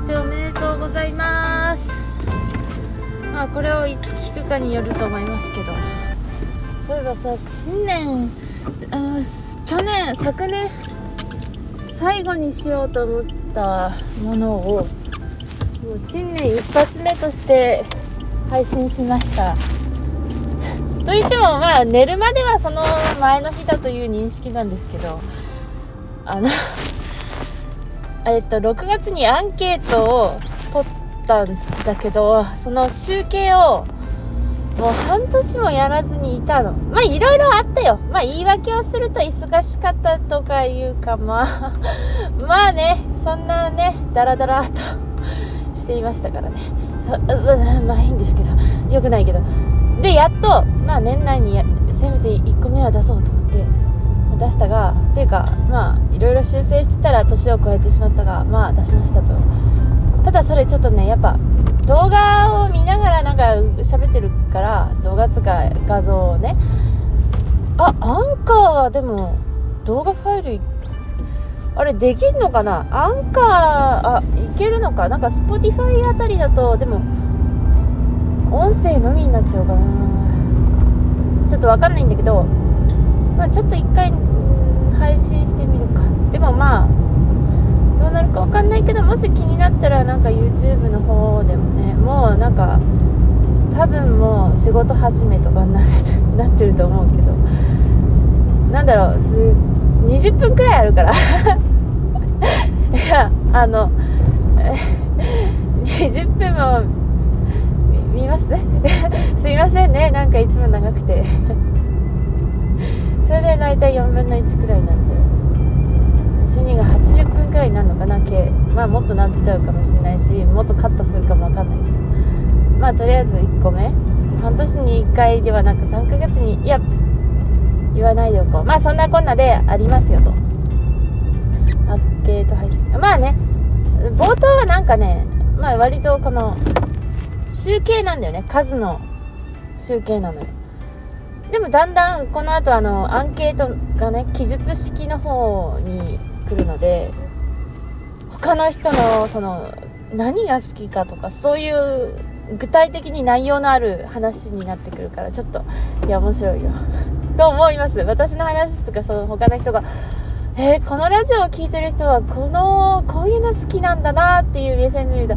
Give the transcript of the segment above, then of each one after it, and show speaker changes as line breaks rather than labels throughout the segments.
しておめでとうございます。まあこれをいつ聞くかによると思いますけど。そういえばさ新年あの去年昨年最後にしようと思ったものをもう新年一発目として配信しました。と言ってもまあ寝るまではその前の日だという認識なんですけど。あのえっと6月にアンケートを取ったんだけどその集計をもう半年もやらずにいたの。まあいろいろあったよ。まあ言い訳をすると忙しかったとかいうかまあ まあね、そんなね、ダラダラと していましたからね。まあいいんですけど、良くないけど。で、やっと、まあ年内にせめて1個目は出そうと思って出したが、っていうか、まあいろいろ修正してたら年を超えてしまったが、まあ出しましたと。ただそれちょっとね、やっぱ動画を見ながらなんか喋ってるから動画つか画像をね。あアンカーはでも動画ファイルあれできるのかな？アンカーあいけるのか？なんか Spotify あたりだとでも音声のみになっちゃうかな。ちょっとわかんないんだけどまあちょっと一回配信してみるか。でもまあどうなるか分かんないけどもし気になったらなんか YouTube の方でもねもうなんか多分もう仕事始めとかになってると思うけど。なんだろうす20分くらいあるから。いやあの 20分も見ます？すいませんね。なんかいつも長くて。それで大体4分の1くらいなんで死にが80分くらいになるのかな計。まあもっとなっちゃうかもしれないしもっとカットするかもわかんないけど。まあとりあえず1個目。半年に1回ではなく3ヶ月にいや言わないでおこう。まあそんなこんなでありますよと。アッケート配信。まあね冒頭はなんかねまあ割とこの集計なんだよね。数の集計なのよ。でもだんだんこの後あのアンケートがね記述式の方に来るので他の人のその何が好きかとかそういう具体的に内容のある話になってくるからちょっといや面白いよ。と思います。私の話とかその他の人がえー、このラジオを聴いてる人はこのこういうの好きなんだなっていう目線で見ると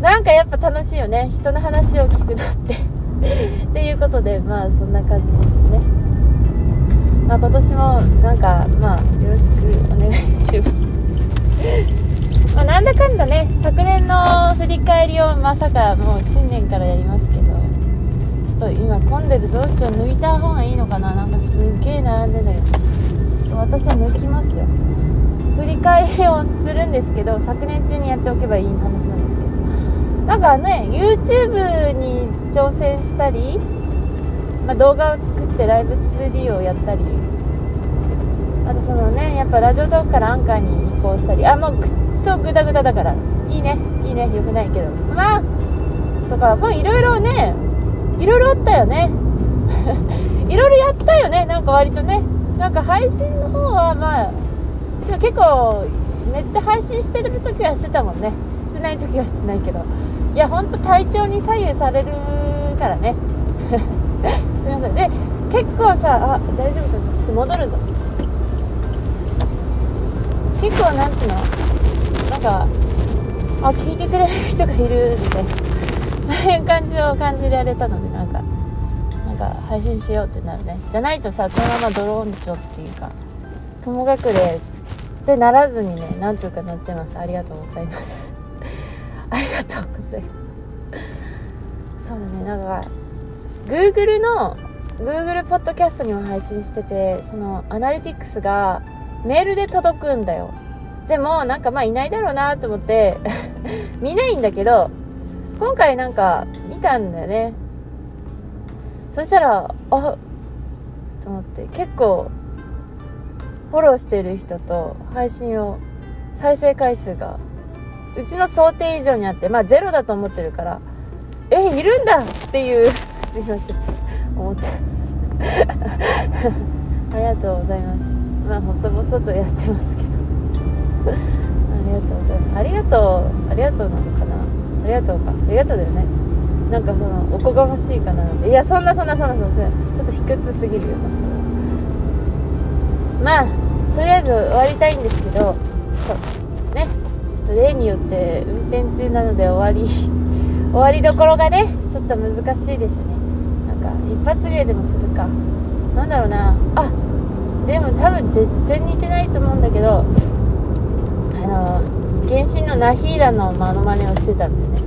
なんかやっぱ楽しいよね。人の話を聞くのって。っていうことでまあそんな感じですね。まあ今年もなんかまあよろしくお願いします。ま、なんだかんだね昨年の振り返りをまさかもう新年からやりますけどちょっと今混んでるどうしよう抜いた方がいいのかななんかすっげえ並んでんだけどちょっと私は抜きますよ。振り返りをするんですけど昨年中にやっておけばいい話なんですけど。なんかね YouTube に挑戦したり、まあ、動画を作ってライブ 2D をやったりあとそのねやっぱラジオトークからアンカーに移行したりあもうくっそグダグダだからいいねいいねよくないけどすまんとかまあいろいろねいろいろあったよね。いろいろやったよねなんか割とね。なんか配信の方はまあでも結構めっちゃ配信してる時はしてたもんね。してない時はしてないけど。いやほんと体調に左右されるからね。すいません。で結構さあ大丈夫かな。ちょっと戻るぞ。結構なんていうの？なんかあ聞いてくれる人がいるみたいな。そういう感じを感じられたのでなんかなんか配信しようってなるね。じゃないとさこのままドローンとっていうか雲隠れってならずにねなんとかなってます。ありがとうございます。ありがとうございます。そうだね。なんか Google の Google ポッドキャストにも配信しててそのアナリティクスがメールで届くんだよ。でもなんかまあいないだろうなと思って 見ないんだけど今回なんか見たんだよね。そしたらあと思って結構フォローしてる人と配信を再生回数がうちの想定以上にあってまあゼロだと思ってるからえいるんだ！っていう すいません。思って。ありがとうございます。まあ細々とやってますけど。ありがとうございます。ありがとうありがとうなのかな？ありがとうか。ありがとうだよね。なんかそのおこがましいかななんて。いやそんなそんなそんなそんなちょっと卑屈すぎるよなそれまあとりあえず終わりたいんですけどちょっとね。ちょっと例によって運転中なので終わり 終わりどころがねちょっと難しいですね。なんか一発芸でもするか。なんだろうな。あでも多分全然似てないと思うんだけどあの原神のナヒーラのモノマネをしてたんだよね。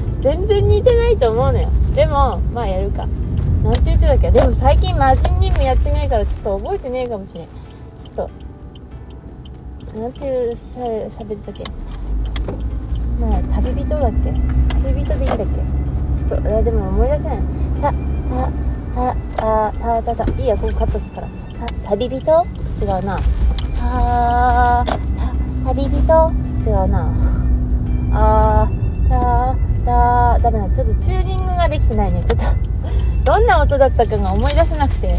全然似てないと思うのよ。でもまあやるか。なんて言ってたっけ？でも最近魔人任務やってないからちょっと覚えてねえかもしれん。ちょっとなんていうさ喋ってたっけ？まあ旅人だっけ？旅人でいいんだっけ？ちょっとえでも思い出せない。たたたたたたた。いいやここカットするから。た旅人？違うな。たた旅人？違うな。あーたたダメだ。ちょっとチューニングができてないね。ちょっとどんな音だったかが思い出せなくて。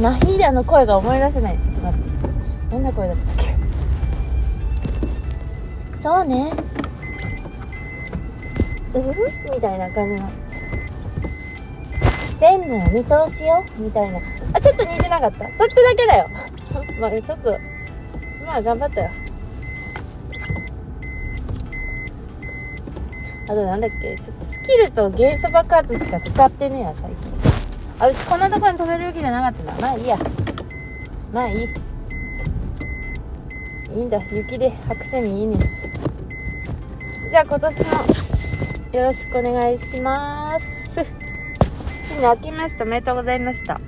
ナヒーダの声が思い出せない。ちょっとどんな声だったっけ？そうね。うふみたいな感じの。全部お見通しよ。みたいな。あちょっと似てなかった。ちょっとだけだよ。まあちょっとまあ頑張ったよ。あとなんだっけ？ちょっとスキルと元素爆発しか使ってねえや最近。あうちこんなとこに飛べるわけじゃなかったな。まあいいや。まあいい。いいんだ雪で白線にいいねしじゃあ今年もよろしくお願いします。明けましたおめでとうございました。